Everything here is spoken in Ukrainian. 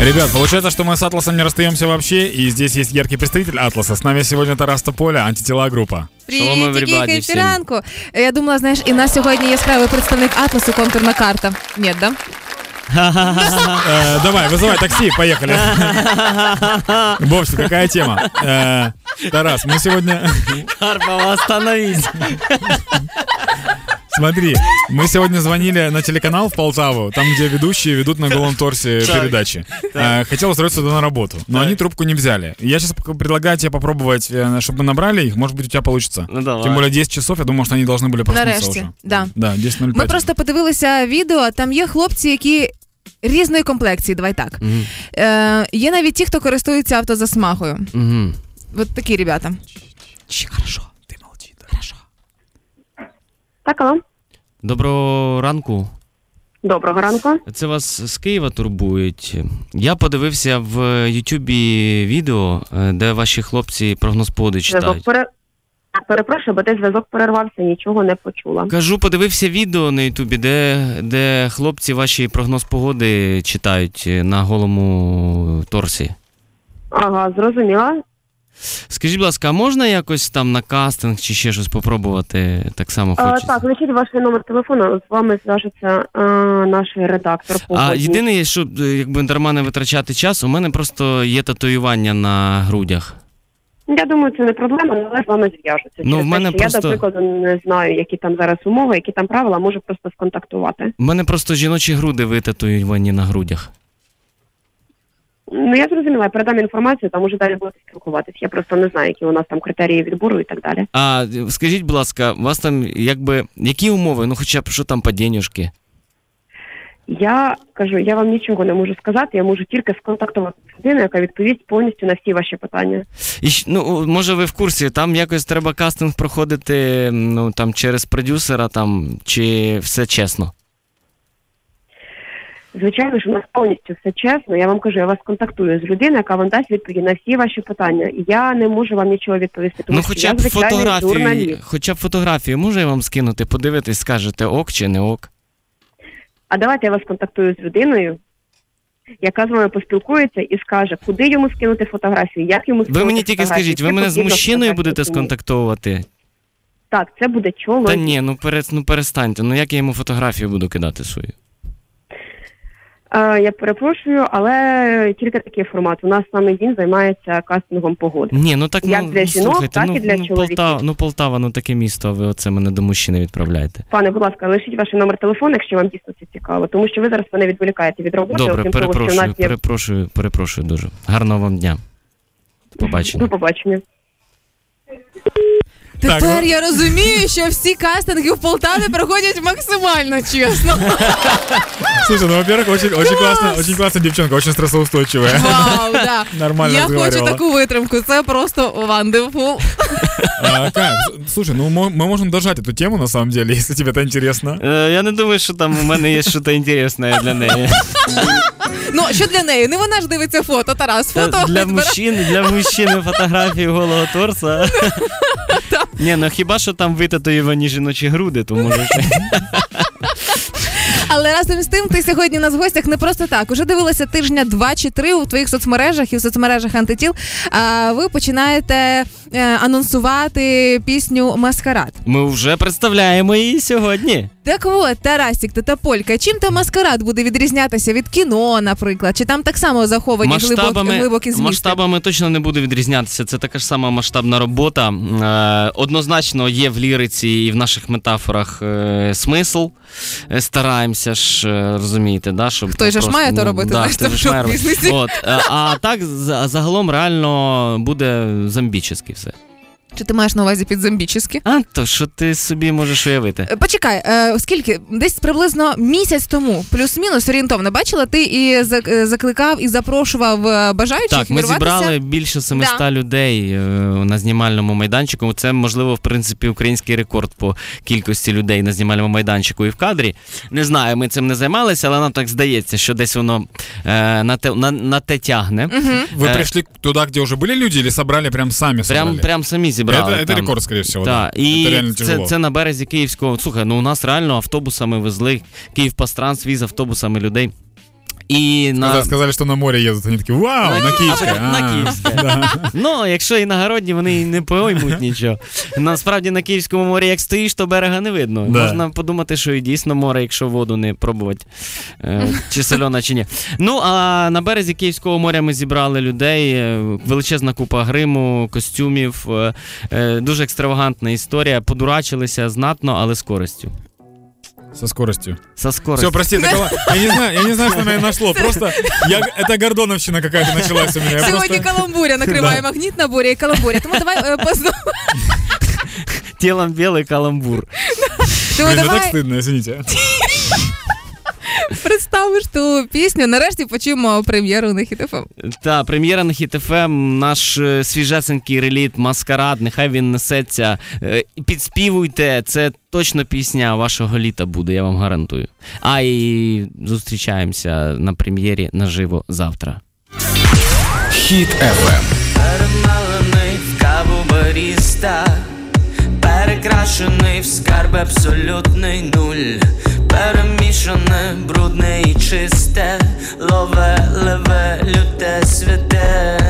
Ребят, получается, что мы с Атласом не расстаемся вообще, и здесь есть яркий представитель Атласа. С нами сегодня Тарас Тополя, антитела группа. Шалом, Привіт, everybody, який всім. ранку. Я думала, знаєш, і нас сьогодні яскравий представник Атласу контурна карта. Ні, да? Э, давай, вызывай такси, поехали. Вовсе, какая тема? Э, Тарас, мы сегодня... Карпова, остановись. Смотри, мы сегодня звонили на телеканал в Полтаву, там, где ведущие ведут на голом торсе Так. передачи. Э, Хотел устроиться туда на работу, но Так. они трубку не взяли. Я сейчас предлагаю тебе попробовать, э, чтобы набрали их, может быть, у тебя получится. Ну давай. Тем более 10 часов, я думаю, что они должны были проснуться Нарешті. уже. Да. Да, 10.05. Ми просто подивилися відео, там є хлопці, які різної комплекції, давай так. Мгм. Е, є навіть ті, хто користується автозасмагою. Мгм. От такі ребята. Хорошо, ты молчи. Хорошо. Так, алло. Доброго ранку. Доброго ранку. Це вас з Києва турбують. Я подивився в Ютубі відео, е, де ваші хлопці прогноз погоди читають. пере... Перепрошую, бо десь зв'язок перервався, нічого не почула. Кажу, подивився відео на Ютубі, де, де хлопці ваші прогноз погоди читають е, на голому торсі. Ага, зрозуміла. Скажіть, будь ласка, а можна якось там на кастинг чи ще щось попробувати? Так само А, так, лишіть ваш номер телефону, з вами зв'яжеться е, наш редактор. А єдине, щоб е, якби дарма не витрачати час, у мене просто є татуювання на грудях. Я думаю, це не проблема, але з вами зв'яжуться. Ну, в мене те, просто- Я, до прикладу, не знаю, які там зараз умови, які там правила, можу просто сконтактувати. У мене просто жіночі груди витатуювані на грудях. Ну, я зрозуміла, я передам інформацію, там уже далі будете спілкуватись. Я просто не знаю, які у нас там критерії відбору і так далі. А скажіть, будь ласка, у вас там якби які умови? Ну, хоча б що там по денюжки? Я кажу, я вам нічого не можу сказати, я можу тільки сконтактувати з людиною, яка відповість повністю на всі ваші питання. І ну, може, ви в курсі, там якось треба кастинг проходити ну, там, через продюсера, там, чи все чесно? Звичайно, що у нас повністю все чесно. Я вам кажу, я вас контактую з людиною, яка вам дасть відповіді на всі ваші питання. І Я не можу вам нічого відповісти. Тому ну, що хоча я б звичайний фотографію, журналіст. хоча б фотографію можу я вам скинути, подивитись, скажете ок чи не ок. А давайте я вас контактую з людиною, яка з вами поспілкується і скаже, куди йому скинути фотографію, як йому скинути Ви мені тільки скажіть, ви мене з потрібно мужчиною будете скинути. сконтактовувати? Так, це буде чоловік. Та ні, ну, пере, ну перестаньте. Ну як я йому фотографію буду кидати свою? Е, я перепрошую, але тільки такий формат. У нас саме він займається кастингом погоди. Ні, ну так Як ну, для ну, жінок, слухайте, так ну, і для ну, чоловіків. Полтава, ну Полтава, ну таке місто, а ви оце мене до мужчини відправляєте. Пане, будь ласка, лишіть ваш номер телефону, якщо вам дійсно це цікаво, тому що ви зараз мене відволікаєте від роботи, Добре, окрім того, що в перепрошую, нас є перепрошую, перепрошую дуже. Гарного вам дня. Побачення. до побачення. Так, Тепер ну- я розумію, що всі кастинги в Полтаві проходять максимально чесно. Слушай, ну, во-первых, очень, очень классно, очень классная девчонка, очень стрессоустойчивая. Вау, да. Нормально Я хочу разговаривала. таку витримку. Це просто wonderful. А, Кайф. Слушай, ну мо- мы можем дожать эту тему, на самом деле, если тебе это интересно. Е, я не думаю, що там у мене є щось інтересне для неї. Ну, що для неї? Не вона ж дивиться фото, Тарас. Та Фото для відбирає. мужчини, для мужчини фотографії голого торса. Ні, ну хіба що там витатуювані жіночі груди, то може. Але разом з тим, ти сьогодні у нас в гостях не просто так. Уже дивилася тижня два чи три у твоїх соцмережах і в соцмережах антитіл. А ви починаєте е, анонсувати пісню Маскарад. Ми вже представляємо її сьогодні. Так от, Тарасік та Полька, чим там маскарад буде відрізнятися від кіно, наприклад, чи там так само заховані Масштабами, глибокі змісти? масштабами точно не буде відрізнятися. Це така ж сама масштабна робота. Е, однозначно є в ліриці і в наших метафорах е, смисл. Е, стараємося ж, е, розумієте, да, щоб же ж має то робити, да, же ж має робити. От, а так загалом реально буде замбічески все. Чи ти маєш на увазі підзамбічески? А то що ти собі можеш уявити? Е, Почекай, е, скільки десь приблизно місяць тому, плюс-мінус орієнтовно, бачила, ти і зак- е, закликав і запрошував е, бажаючих Так, ми вірватися? зібрали більше 700 Да. людей е, на знімальному майданчику. Це можливо, в принципі, український рекорд по кількості людей на знімальному майданчику і в кадрі. Не знаю, ми цим не займалися, але нам так здається, що десь воно е, на, те, на, на те тягне. Вы Э. пришли туда, где уже были люди, или собрали прям сами Прям, собрали? прям самі зібрали. это, это там. рекорд, скорее всего, да. Так, і это реально це, тяжело. це на березі Київського. Слухай, ну у нас реально автобусами везли Київ Пастранс віз автобусами людей. І на... Когда сказали, что на море едут, они такие, вау, на Киевское. А, на А, Київське. Ну, якщо іногородні, вони не поймуть нічого. Насправді на Київському морі, як стоїш, то берега не видно. Можна подумати, що і дійсно море, якщо воду не пробувати, е, чи сольона, чи ні. Ну, а на березі Київського моря ми зібрали людей. е, Величезна купа гриму, костюмів. е, Дуже екстравагантна історія. Подурачилися знатно, але з користю. Со скоростью. Со скоростю. Все, прости, это кала- я не знаю, я не знаю, что на меня нашло. Просто я, это гордоновщина какая-то началась у меня. Я Сьогодні просто... каламбуря накриває Да. магнітна буря і каламбуря. Тому давай е, позна- Тілом білий каламбур. Тому Блин, ну так давай стыдно, извините. Представиш ту пісню. Нарешті почуємо прем'єру на хітофем. Та прем'єра на Хіт ФМ, наш е, свіжесенький реліт, маскарад, нехай він несеться. Е, Підспівуйте, це точно пісня вашого літа буде, я вам гарантую. А і зустрічаємося на прем'єрі наживо завтра. Хіт FM. Перемалений в каву баріста, перекрашений в скарб абсолютний нуль, і чисте, лове, леве, люте, святе.